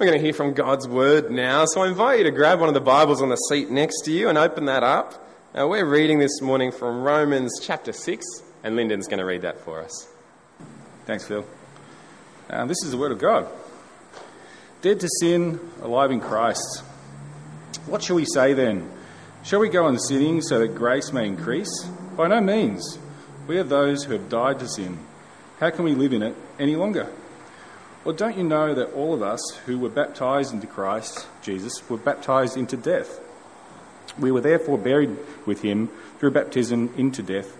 We're going to hear from God's Word now, so I invite you to grab one of the Bibles on the seat next to you and open that up. Uh, we're reading this morning from Romans chapter 6, and Lyndon's going to read that for us. Thanks, Phil. Uh, this is the Word of God. Dead to sin, alive in Christ. What shall we say then? Shall we go on sinning so that grace may increase? By no means. We are those who have died to sin. How can we live in it any longer? Or don't you know that all of us who were baptized into Christ Jesus were baptized into death? We were therefore buried with him through baptism into death,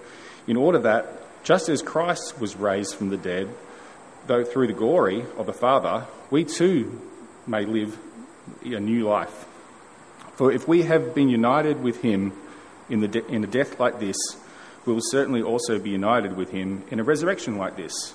in order that, just as Christ was raised from the dead, though through the glory of the Father, we too may live a new life. For if we have been united with him in, the de- in a death like this, we will certainly also be united with him in a resurrection like this.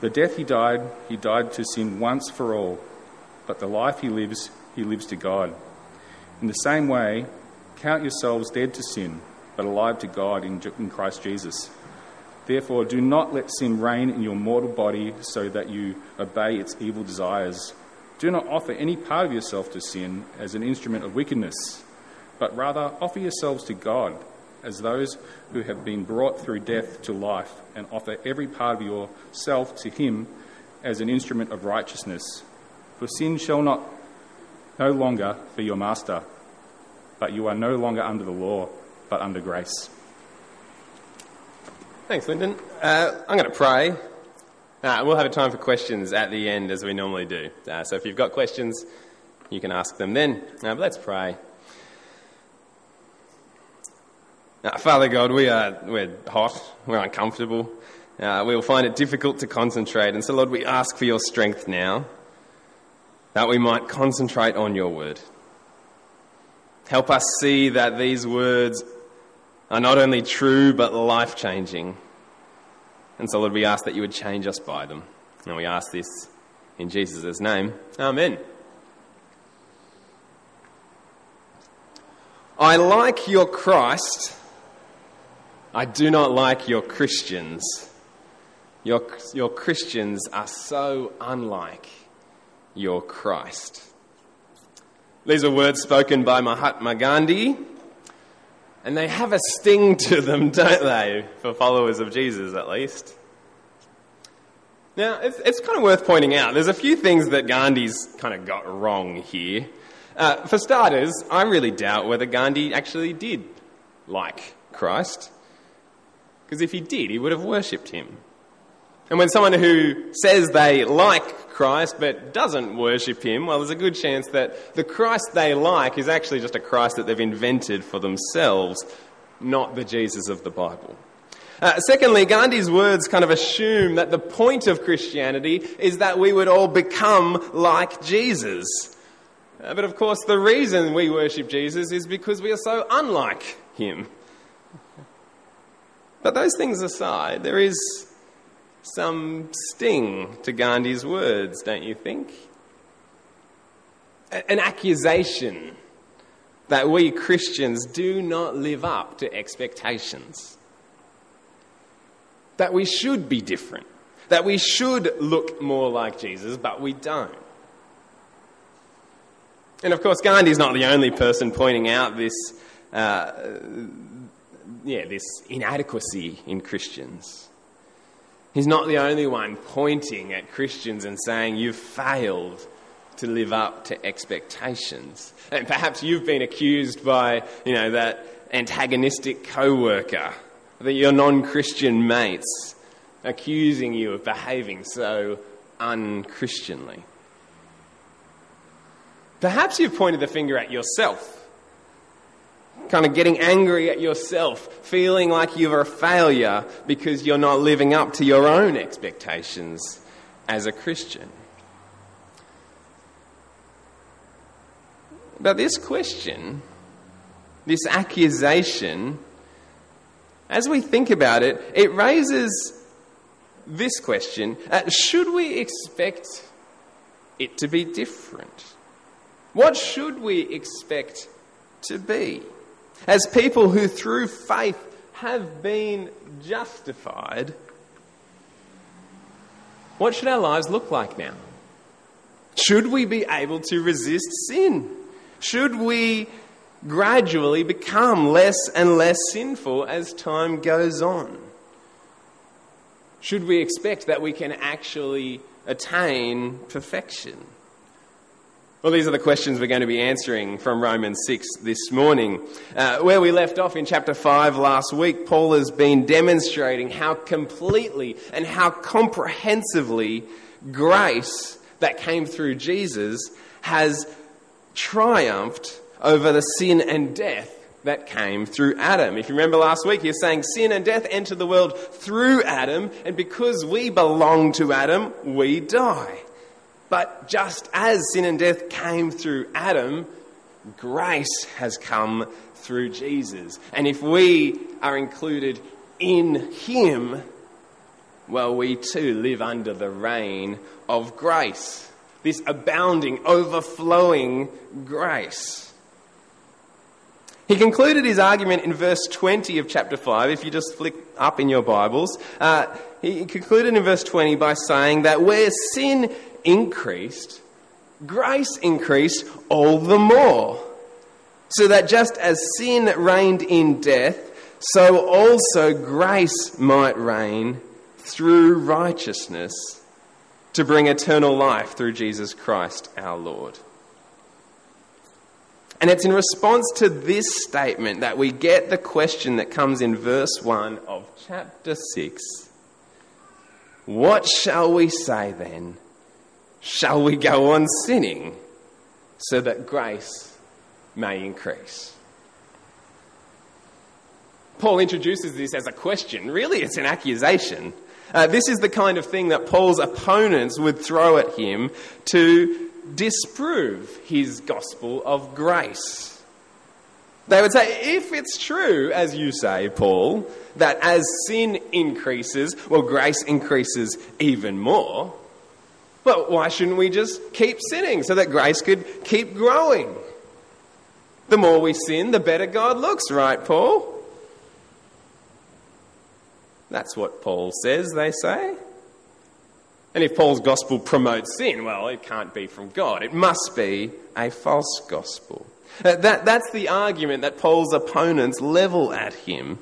The death he died, he died to sin once for all, but the life he lives, he lives to God. In the same way, count yourselves dead to sin, but alive to God in, in Christ Jesus. Therefore, do not let sin reign in your mortal body so that you obey its evil desires. Do not offer any part of yourself to sin as an instrument of wickedness, but rather offer yourselves to God as those who have been brought through death to life, and offer every part of yourself to Him as an instrument of righteousness. For sin shall not no longer be your master, but you are no longer under the law, but under grace. Thanks, Lyndon. Uh, I'm going to pray. Uh, we'll have a time for questions at the end, as we normally do. Uh, so if you've got questions, you can ask them then. Uh, but let's pray. Uh, Father God, we are we're hot, we're uncomfortable, uh, we'll find it difficult to concentrate, and so Lord, we ask for your strength now, that we might concentrate on your word. Help us see that these words are not only true but life changing. And so, Lord, we ask that you would change us by them. And we ask this in Jesus' name. Amen. I like your Christ I do not like your Christians. Your, your Christians are so unlike your Christ. These are words spoken by Mahatma Gandhi, and they have a sting to them, don't they? For followers of Jesus, at least. Now, it's, it's kind of worth pointing out there's a few things that Gandhi's kind of got wrong here. Uh, for starters, I really doubt whether Gandhi actually did like Christ. Because if he did, he would have worshipped him. And when someone who says they like Christ but doesn't worship him, well, there's a good chance that the Christ they like is actually just a Christ that they've invented for themselves, not the Jesus of the Bible. Uh, secondly, Gandhi's words kind of assume that the point of Christianity is that we would all become like Jesus. Uh, but of course, the reason we worship Jesus is because we are so unlike him. But those things aside, there is some sting to Gandhi's words, don't you think? An accusation that we Christians do not live up to expectations. That we should be different. That we should look more like Jesus, but we don't. And of course, Gandhi's not the only person pointing out this, uh, yeah, this inadequacy in Christians. He's not the only one pointing at Christians and saying, You've failed to live up to expectations. And perhaps you've been accused by, you know, that antagonistic co worker, that your non Christian mates accusing you of behaving so unchristianly. Perhaps you've pointed the finger at yourself kind of getting angry at yourself, feeling like you're a failure because you're not living up to your own expectations as a Christian. But this question, this accusation, as we think about it, it raises this question uh, Should we expect it to be different? What should we expect to be? As people who through faith have been justified, what should our lives look like now? Should we be able to resist sin? Should we gradually become less and less sinful as time goes on? Should we expect that we can actually attain perfection? Well, these are the questions we're going to be answering from Romans 6 this morning. Uh, where we left off in chapter 5 last week, Paul has been demonstrating how completely and how comprehensively grace that came through Jesus has triumphed over the sin and death that came through Adam. If you remember last week, he was saying sin and death entered the world through Adam, and because we belong to Adam, we die. But just as sin and death came through Adam, grace has come through Jesus. And if we are included in him, well, we too live under the reign of grace. This abounding, overflowing grace. He concluded his argument in verse 20 of chapter 5. If you just flick up in your Bibles, uh, he concluded in verse 20 by saying that where sin increased, grace increased all the more. So that just as sin reigned in death, so also grace might reign through righteousness to bring eternal life through Jesus Christ our Lord. And it's in response to this statement that we get the question that comes in verse 1 of chapter 6 What shall we say then? Shall we go on sinning so that grace may increase? Paul introduces this as a question. Really, it's an accusation. Uh, this is the kind of thing that Paul's opponents would throw at him to disprove his gospel of grace. They would say, if it's true, as you say, Paul, that as sin increases, well, grace increases even more, well, why shouldn't we just keep sinning so that grace could keep growing? The more we sin, the better God looks, right, Paul? That's what Paul says, they say. And if Paul's gospel promotes sin, well, it can't be from God. It must be a false gospel. Uh, that, that's the argument that Paul's opponents level at him.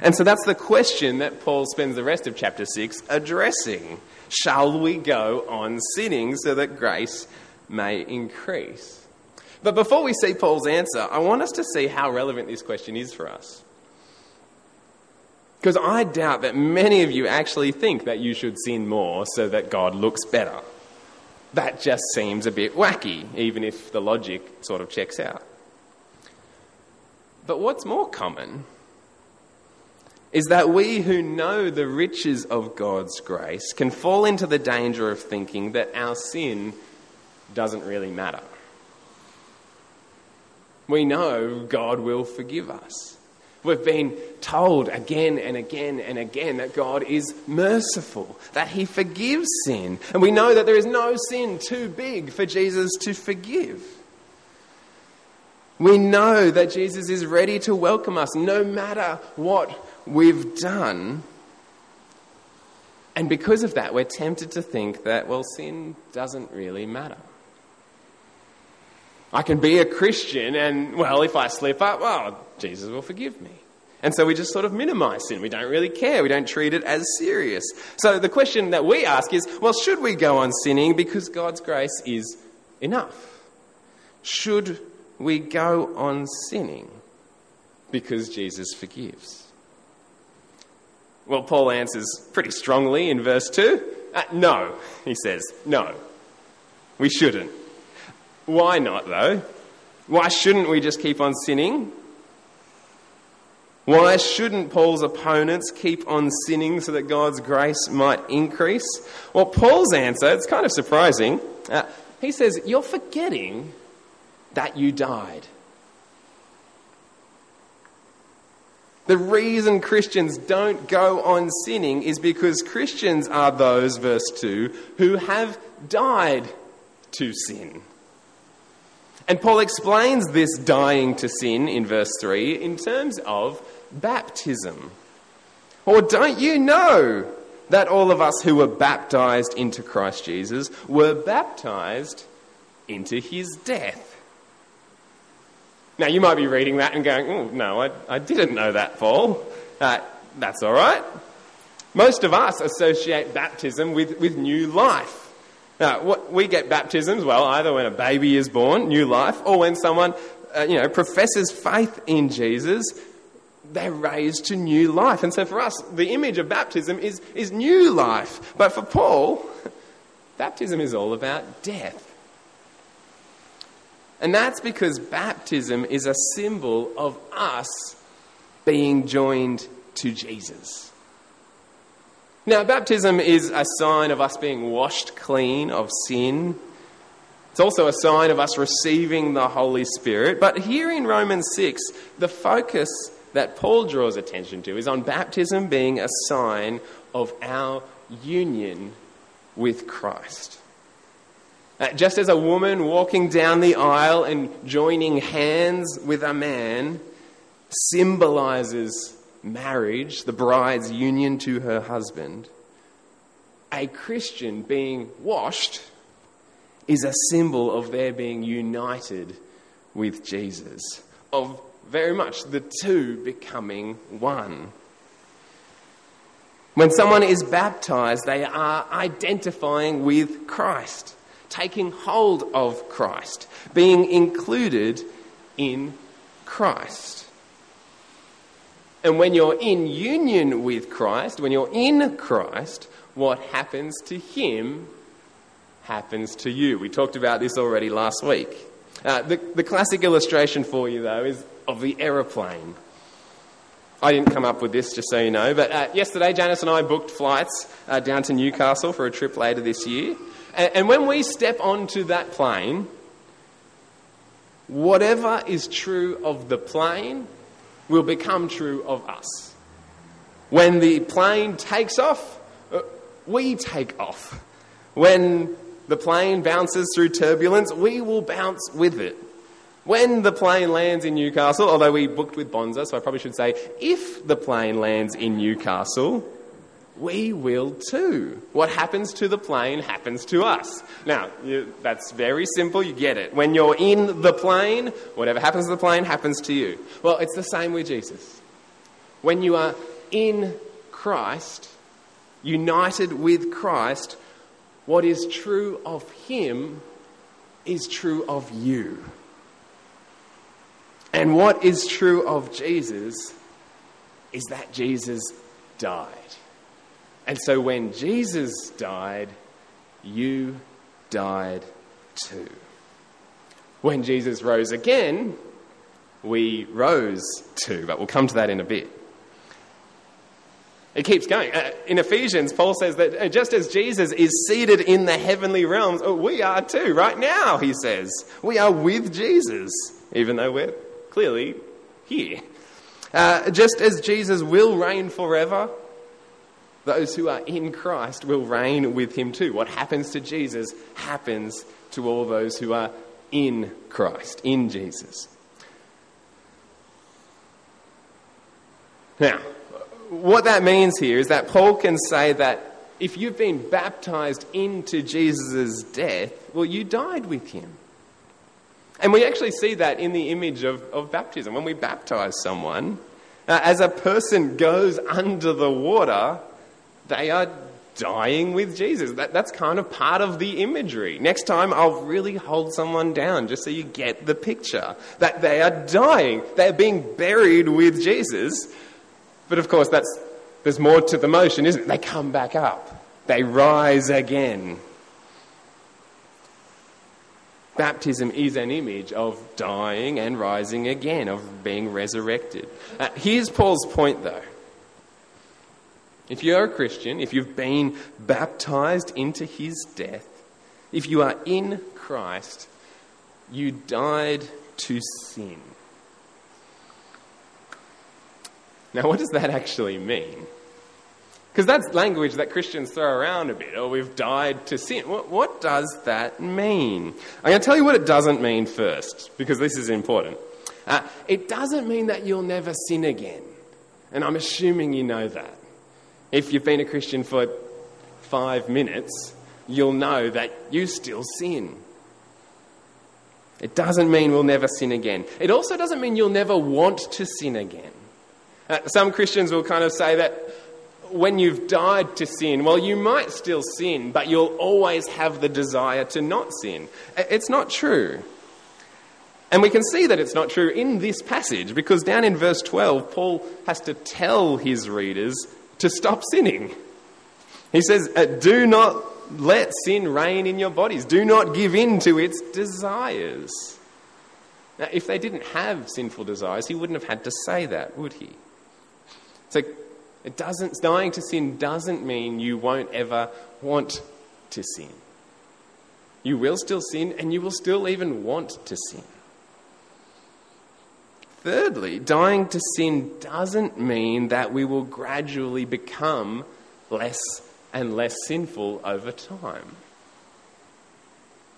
And so that's the question that Paul spends the rest of chapter 6 addressing. Shall we go on sinning so that grace may increase? But before we see Paul's answer, I want us to see how relevant this question is for us. Because I doubt that many of you actually think that you should sin more so that God looks better. That just seems a bit wacky, even if the logic sort of checks out. But what's more common is that we who know the riches of God's grace can fall into the danger of thinking that our sin doesn't really matter. We know God will forgive us. We've been told again and again and again that God is merciful, that He forgives sin. And we know that there is no sin too big for Jesus to forgive. We know that Jesus is ready to welcome us no matter what we've done. And because of that, we're tempted to think that, well, sin doesn't really matter. I can be a Christian, and, well, if I slip up, well, Jesus will forgive me. And so we just sort of minimize sin. We don't really care. We don't treat it as serious. So the question that we ask is well, should we go on sinning because God's grace is enough? Should we go on sinning because Jesus forgives? Well, Paul answers pretty strongly in verse 2. Uh, no, he says, no, we shouldn't. Why not, though? Why shouldn't we just keep on sinning? Why shouldn't Paul's opponents keep on sinning so that God's grace might increase? Well, Paul's answer, it's kind of surprising. Uh, he says, You're forgetting that you died. The reason Christians don't go on sinning is because Christians are those, verse 2, who have died to sin. And Paul explains this dying to sin in verse 3 in terms of baptism. Or don't you know that all of us who were baptized into Christ Jesus were baptized into his death? Now, you might be reading that and going, oh, no, I, I didn't know that, Paul. Uh, that's all right. Most of us associate baptism with, with new life. Now, what, we get baptisms, well, either when a baby is born, new life, or when someone, uh, you know, professes faith in Jesus, they're raised to new life. And so for us, the image of baptism is, is new life. But for Paul, baptism is all about death. And that's because baptism is a symbol of us being joined to Jesus. Now, baptism is a sign of us being washed clean of sin. It's also a sign of us receiving the Holy Spirit. But here in Romans 6, the focus that Paul draws attention to is on baptism being a sign of our union with Christ. Uh, just as a woman walking down the aisle and joining hands with a man symbolizes marriage, the bride's union to her husband, a Christian being washed is a symbol of their being united with Jesus, of very much the two becoming one. When someone is baptized, they are identifying with Christ taking hold of Christ, being included in Christ. And when you're in union with Christ, when you're in Christ, what happens to Him happens to you. We talked about this already last week. Uh, the, the classic illustration for you, though, is of the aeroplane. I didn't come up with this, just so you know, but uh, yesterday Janice and I booked flights uh, down to Newcastle for a trip later this year. And, when we step onto that plane, whatever is true of the plane will become true of us. When the plane takes off, uh, we take off. When the plane bounces through turbulence, we will bounce with it. When the plane lands in Newcastle, although we booked with Bonza, so I probably should say if the plane lands in Newcastle, we will too. What happens to the plane happens to us. Now, you, that's very simple, you get it. When you're in the plane, whatever happens to the plane happens to you. Well, it's the same with Jesus. When you are in Christ, united with Christ, what is true of Him is true of you. And what is true of Jesus is that Jesus died. And so when Jesus died, you died too. When Jesus rose again, we rose too, but we'll come to that in a bit. It keeps going. Uh, in Ephesians, Paul says that uh, just as Jesus is seated in the heavenly realms, oh, we are too, right now, he says. We are with Jesus, even though we're clearly here. Uh, just as Jesus will reign forever, those who are in Christ will reign with him too. What happens to Jesus happens to all those who are in Christ, in Jesus. Now, what that means here is that Paul can say that if you've been baptized into Jesus' death, well, you died with him. And we actually see that in the image of, of baptism. When we baptize someone, uh, as a person goes under the water, they are dying with Jesus. That, that's kind of part of the imagery. Next time, I'll really hold someone down just so you get the picture that they are dying. They're being buried with Jesus. But of course, that's, there's more to the motion, isn't it? They come back up, they rise again. Baptism is an image of dying and rising again, of being resurrected. Uh, here's Paul's point, though. If you're a Christian, if you've been baptized into his death, if you are in Christ, You died to sin. Now, what does that actually mean? Because that's language that Christians throw around a bit. Oh, we've died to sin. What, what does that mean? I'm going to tell you what it doesn't mean first, because this is important. Uh, it doesn't mean that you'll never sin again. And I'm assuming you know that. If you've been a Christian for five minutes, you'll know that you still sin. It doesn't mean we'll never sin again. It also doesn't mean you'll never want to sin again. Uh, some Christians will kind of say that when you've died to sin, well, you might still sin, but you'll always have the desire to not sin. It's not true. And we can see that it's not true in this passage because down in verse 12, Paul has to tell his readers to stop sinning. He says, uh, Do not let sin reign in your bodies, do not give in to its desires. Now, if they didn't have sinful desires, he wouldn't have had to say that, would he? So, it doesn't, dying to sin doesn't mean you won't ever want to sin. You will still sin, and you will still even want to sin. Thirdly, dying to sin doesn't mean that we will gradually become less and less sinful over time.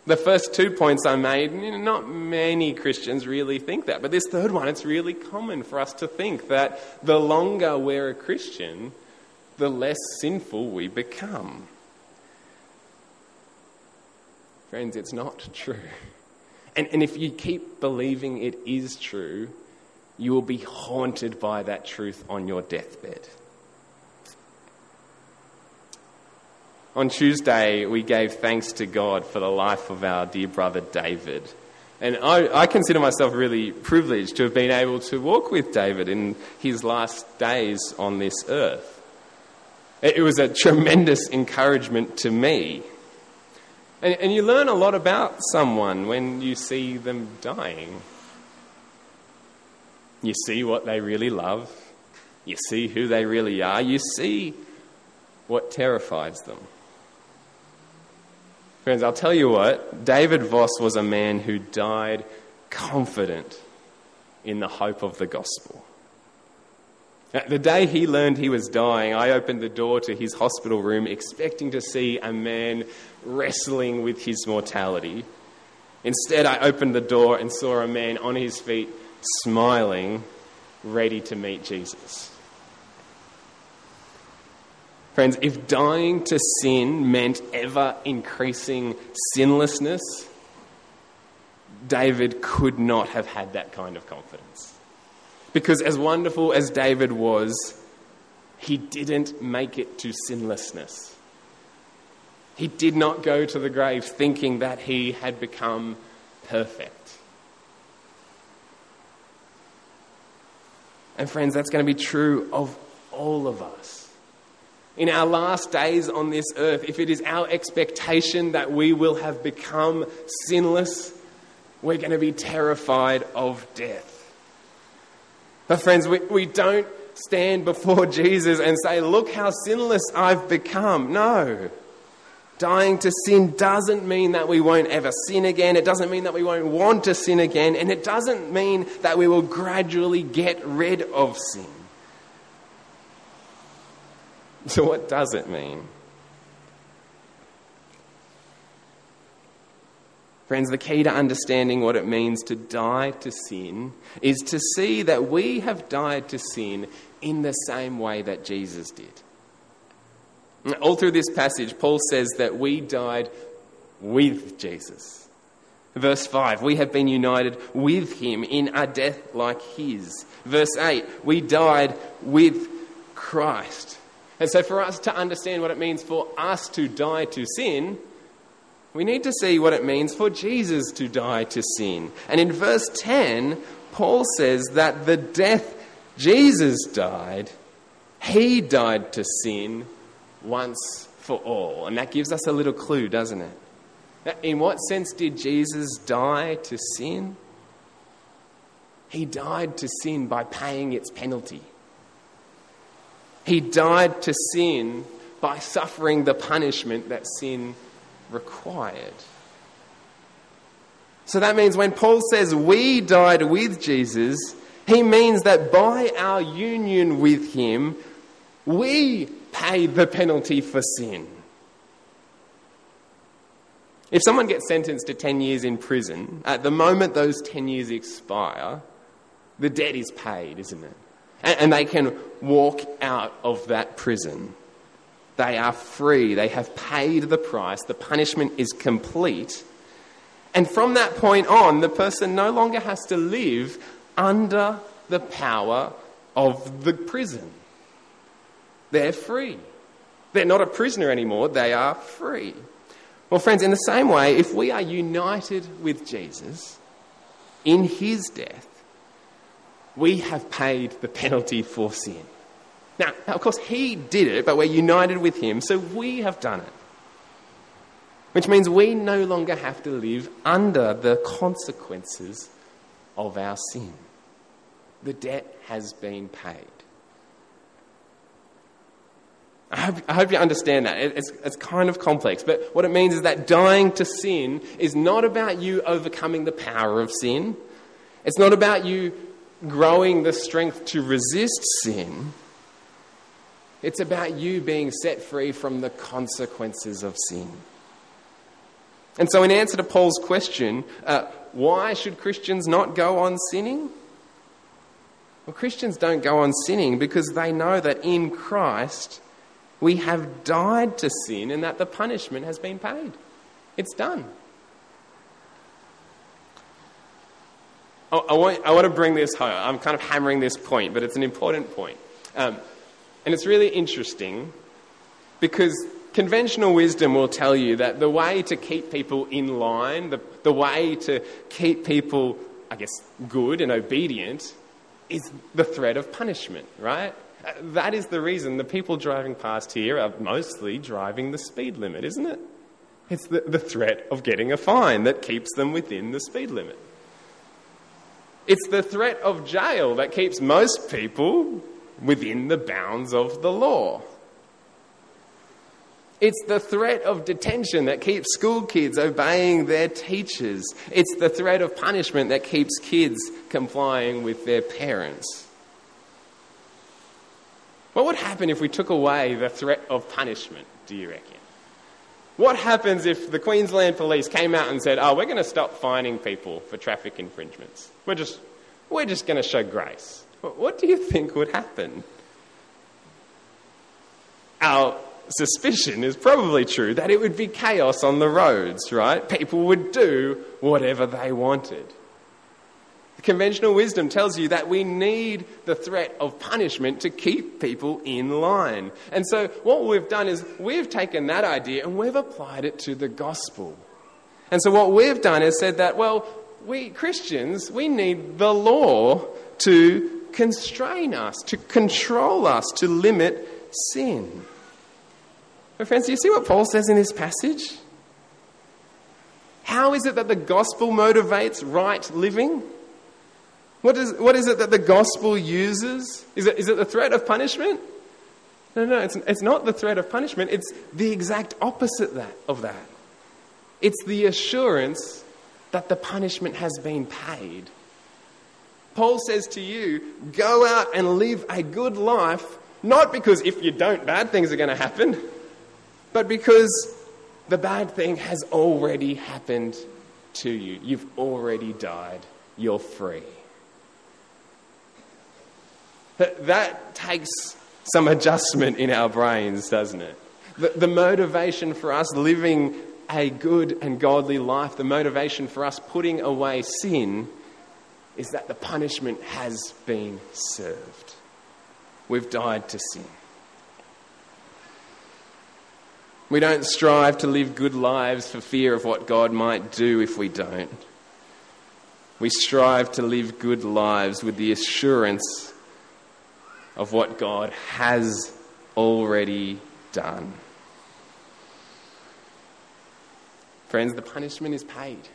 The first two points I made, not many Christians really think that. But this third one, it's really common for us to think that the longer we're a Christian, the less sinful we become. Friends, it's not true. And, and if you keep believing it is true, you will be haunted by that truth on your deathbed. On Tuesday, we gave thanks to God for the life of our dear brother David. And I, I, consider myself really privileged to have been able to walk with David in his last days on this earth. It was a tremendous encouragement to me. And, and you learn a lot about someone when you see them dying. You see what they really love, you see who they really are, you see what terrifies them. Friends, I'll tell you what, David Voss was a man who died confident in the hope of the gospel. The day he learned he was dying, I opened the door to his hospital room expecting to see a man wrestling with his mortality. Instead, I opened the door and saw a man on his feet, smiling, ready to meet Jesus. Friends, if dying to sin meant ever increasing sinlessness, David could not have had that kind of confidence. Because as wonderful as David was, he didn't make it to sinlessness. He did not go to the grave thinking that he had become perfect. And friends, that's going to be true of all of us in our last days on this earth, if it is our expectation that we will have become sinless, we're going to be terrified of death. But, friends, we, we don't stand before Jesus and say, Look how sinless I've become. No. Dying to sin doesn't mean that we won't ever sin again. It doesn't mean that we won't want to sin again. And it doesn't mean that we will gradually get rid of sin. So, what does it mean? Friends, the key to understanding what it means to die to sin is to see that we have died to sin in the same way that Jesus did. All through this passage, Paul says that we died with Jesus. Verse 5, we have been united with him in a death like his. Verse 8, we died with Christ. And so, for us to understand what it means for us to die to sin, we need to see what it means for Jesus to die to sin. And in verse 10, Paul says that the death Jesus died, he died to sin once for all. And that gives us a little clue, doesn't it? In what sense did Jesus die to sin? He died to sin by paying its penalty. He died to sin by suffering the punishment that sin required. So that means when Paul says we died with Jesus, he means that by our union with him, we paid the penalty for sin. If someone gets sentenced to 10 years in prison, at the moment those 10 years expire, the debt is paid, isn't it? And, and they can walk out of that prison. They are free. They have paid the price. The punishment is complete. And from that point on, the person no longer has to live under the power of the prison. They're free. They're not a prisoner anymore, they are free. Well, friends, in the same way, if we are united with Jesus in his death, we have paid the penalty for sin. Now, of course, he did it, but we're united with him, so we have done it. Which means we no longer have to live under the consequences of our sin. The debt has been paid. I hope, I hope, you understand that. It's, it's kind of complex, but what it means is that dying to sin is not about you overcoming the power of sin. It's not about you growing the strength to resist sin. It's about you being set free from the consequences of sin. And so, in answer to Paul's question, uh, why should Christians not go on sinning? Well, Christians don't go on sinning because they know that in Christ we have died to sin and that the punishment has been paid. It's done. I, want, I want to bring this home. I'm kind of hammering this point, but it's an important point. Um, and it's really interesting because conventional wisdom will tell you that the way to keep people in line, the, the way to keep people, I guess, good and obedient, is the threat of punishment, right? Uh, that is the reason the people driving past here are mostly driving the speed limit, isn't it? It's the, the threat of getting a fine that keeps them within the speed limit. It's the threat of jail that keeps most people within the bounds of the law. It's the threat of detention that keeps school kids obeying their teachers. It's the threat of punishment that keeps kids complying with their parents. What would happen if we took away the threat of punishment, do you reckon? What happens if the Queensland police came out and said, oh, we're going to stop fining people for traffic infringements? We're just, we're just going to show grace. What do you think would happen? Our suspicion is probably true that it would be chaos on the roads, right? People would do whatever they wanted. Conventional wisdom tells you that we need the threat of punishment to keep people in line. And so, what we've done is we've taken that idea and we've applied it to the gospel. And so, what we've done is said that, well, we Christians, we need the law to constrain us, to control us, to limit sin. But, friends, do you see what Paul says in this passage? How is it that the gospel motivates right living? What is, what is it that the gospel uses? Is it, is it the threat of punishment? No, no, it's, it's not the threat of punishment. It's the exact opposite that, of that. It's the assurance that the punishment has been paid. Paul says to you, go out and live a good life, not because if you don't, bad things are going to happen, but because the bad thing has already happened to you. You've already died. You're free. That takes some adjustment in our brains, doesn't it? The, the, motivation for us living a good and godly life, the motivation for us putting away sin, is that the punishment has been served. We've died to sin. We don't strive to live good lives for fear of what God might do if we don't. We strive to live good lives with the assurance of what God has already done. Friends, the punishment is paid.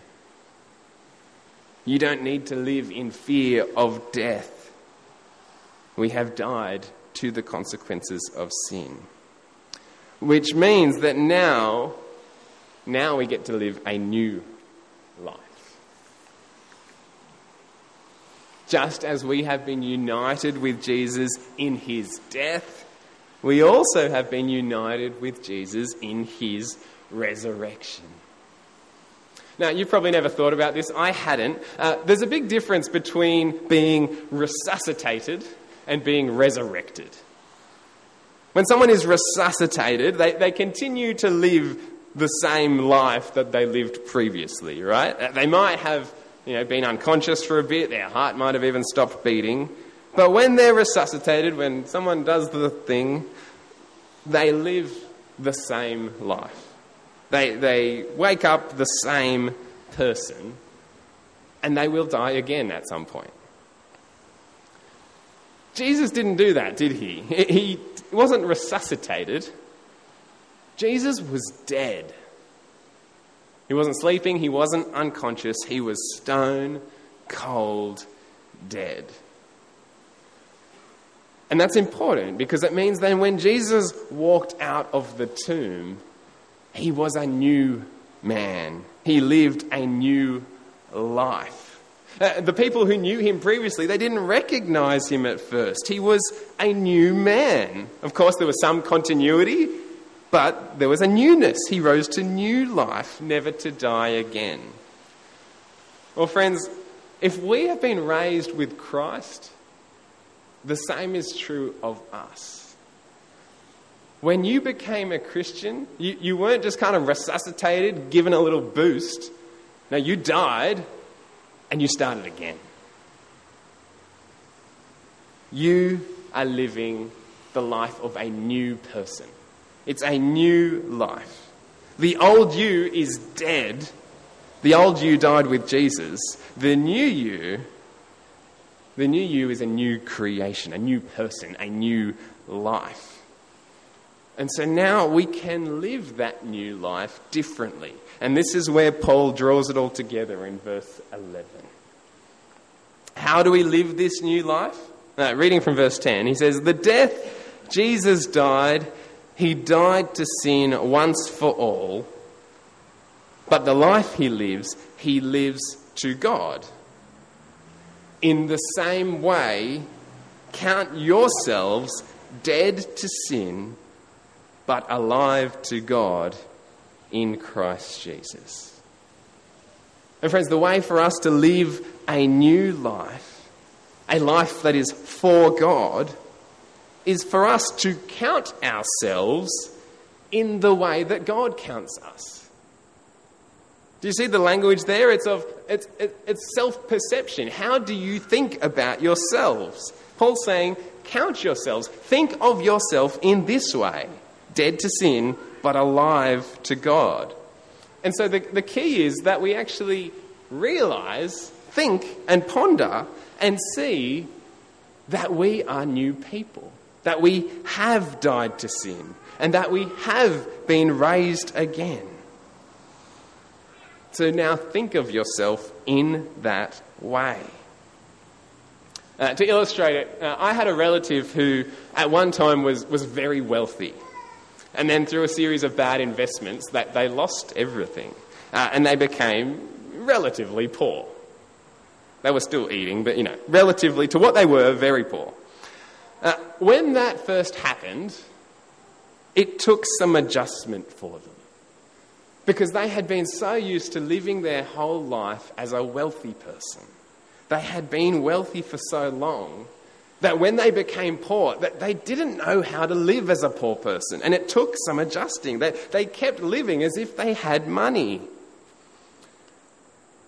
You don't need to live in fear of death. We have died to the consequences of sin. Which means that now, now we get to live a new life. Just as we have been united with Jesus in his death, we also have been united with Jesus in his resurrection. Now, you've probably never thought about this. I hadn't. Uh, there's a big difference between being resuscitated and being resurrected. When someone is resuscitated, they, they continue to live the same life that they lived previously, right? Uh, they might have you know, been unconscious for a bit, their heart might have even stopped beating. But when they're resuscitated, when someone does the thing, they live the same life. They, they wake up the same person and they will die again at some point. Jesus didn't do that, did he? He wasn't resuscitated. Jesus was dead. He wasn't sleeping, he wasn't unconscious, he was stone cold dead. And that's important because it means then when Jesus walked out of the tomb, he was a new man. He lived a new life. Uh, the people who knew him previously, they didn't recognize him at first. He was a new man. Of course, there was some continuity, but there was a newness. He rose to new life, never to die again. Well, friends, if we have been raised with Christ, the same is true of us. When you became a Christian, you, you weren't just kind of resuscitated, given a little boost. No, you died and you started again. You are living the life of a new person. It's a new life. The old you is dead. The old you died with Jesus. The new you, the new you is a new creation, a new person, a new life. And so now we can live that new life differently. And this is where Paul draws it all together in verse 11. How do we live this new life? Uh, reading from verse 10, he says, The death Jesus died, he died to sin once for all, but the life he lives, he lives to God. In the same way, count yourselves dead to sin but alive to God in Christ Jesus. And, friends, the way for us to live a new life, a life that is for God, is for us to count ourselves in the way that God counts us. Do you see the language there? It's, of, it's, it's self perception. How do you think about yourselves? Paul's saying, count yourselves. Think of yourself in this way dead to sin, but alive to God. And so the, the key is that we actually realize, think, and ponder and see that we are new people, that we have died to sin, and that we have been raised again. So now think of yourself in that way. Uh, to illustrate it, uh, I had a relative who at one time was, was very wealthy. And then through a series of bad investments, that they lost everything. Uh, and they became relatively poor. They were still eating, but you know, relatively to what they were, very poor. Uh, when that first happened, it took some adjustment for them. Because they had been so used to living their whole life as a wealthy person. They had been wealthy for so long that when they became poor, that they didn't know how to live as a poor person. And it took some adjusting. They, they kept living as if they had money.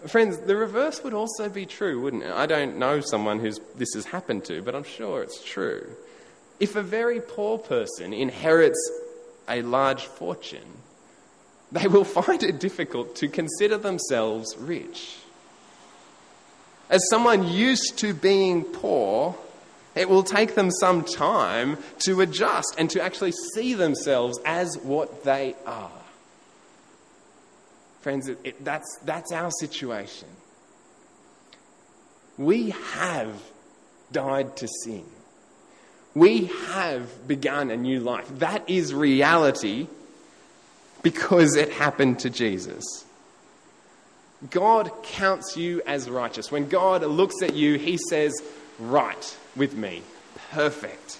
Friends, the reverse would also be true, wouldn't it? I don't know someone who's this has happened to, but I'm sure it's true. If a very poor person inherits a large fortune, they will find it difficult to consider themselves rich. As someone used to being poor, it will take them some time to adjust and to actually see themselves as what they are. Friends, it, it, that's, that's our situation. We have died to sin. We have begun a new life. That is reality because it happened to Jesus. God counts you as righteous. When God looks at you, he says, Right with me, perfect.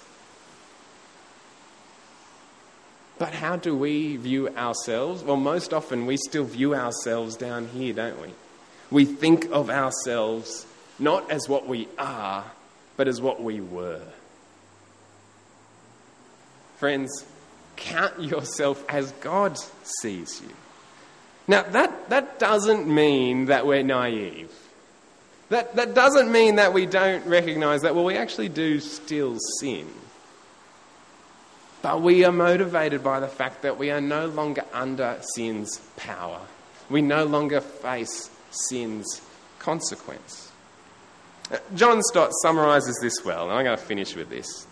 But how do we view ourselves? Well, most often we still view ourselves down here, don't we? We think of ourselves not as what we are, but as what we were. Friends, count yourself as God sees you. Now, that, that doesn't mean that we're naive. That, that doesn't mean that we don't recognize that, well, we actually do still sin. But we are motivated by the fact that we are no longer under sin's power. We no longer face sin's consequence. Uh, John Stott summarizes this well, and I'm going to finish with this.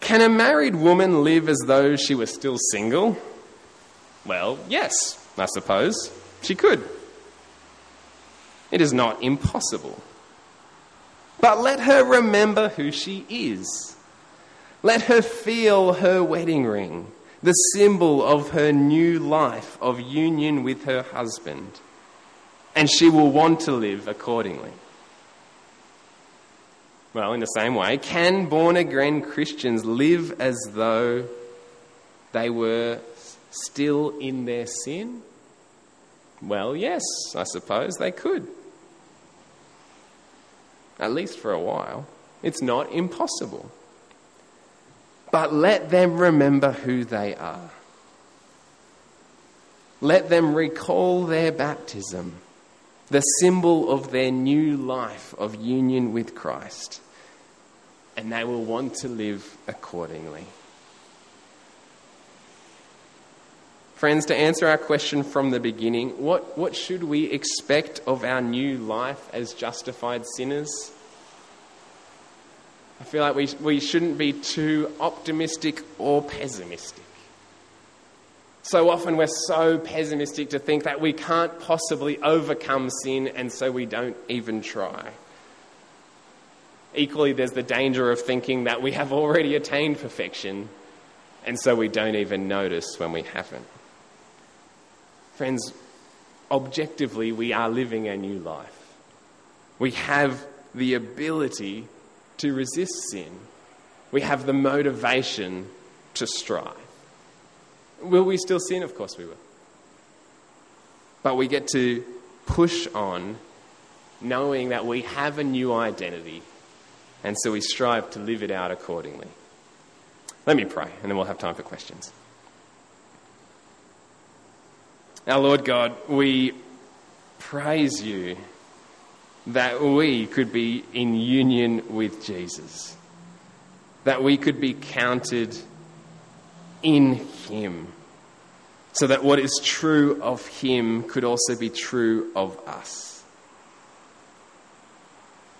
Can a married woman live as though she were still single? Well, yes, I suppose. She could. It is not impossible. But let her remember who she is. Let her feel her wedding ring, the symbol of her new life of union with her husband, and she will want to live accordingly. Well, in the same way, can born again Christians live as though they were still in their sin? Well, yes, I suppose they could. At least for a while. It's not impossible. But let them remember who they are. Let them recall their baptism, the symbol of their new life of union with Christ, and they will want to live accordingly. Friends, to answer our question from the beginning, what, what should we expect of our new life as justified sinners? I feel like we, we shouldn't be too optimistic or pessimistic. So often we're so pessimistic to think that we can't possibly overcome sin, and so we don't even try. Equally, there's the danger of thinking that we have already attained perfection, and so we don't even notice when we haven't. Friends, objectively, we are living a new life. We have the ability to resist sin. We have the motivation to strive. Will we still sin? Of course we will. But we get to push on knowing that we have a new identity, and so we strive to live it out accordingly. Let me pray, and then we'll have time for questions. Our Lord God, we praise you that we could be in union with Jesus, that we could be counted in Him, so that what is true of Him could also be true of us.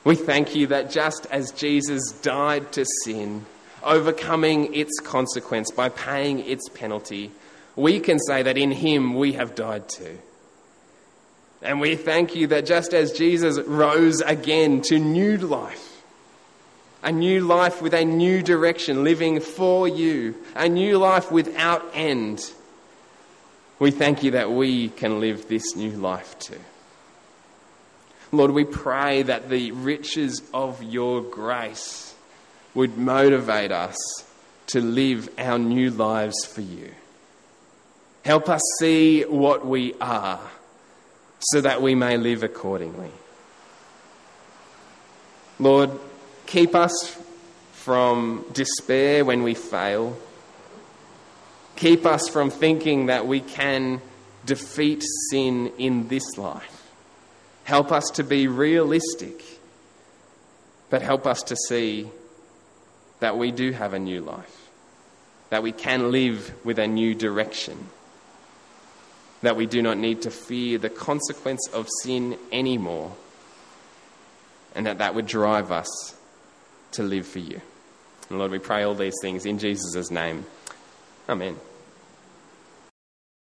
We thank you that just as Jesus died to sin, overcoming its consequence by paying its penalty, we can say that in Him we have died too. And we thank you that just as Jesus rose again to new life, a new life with a new direction, living for you, a new life without end, we thank you that we can live this new life too. Lord, we pray that the riches of your grace would motivate us to live our new lives for you. Help us see what we are so that we may live accordingly. Lord, keep us from despair when we fail. Keep us from thinking that we can defeat sin in this life. Help us to be realistic, but help us to see that we do have a new life, that we can live with a new direction that we do not need to fear the consequence of sin anymore, and that that would drive us to live for you. And Lord, we pray all these things in Jesus' name. Amen.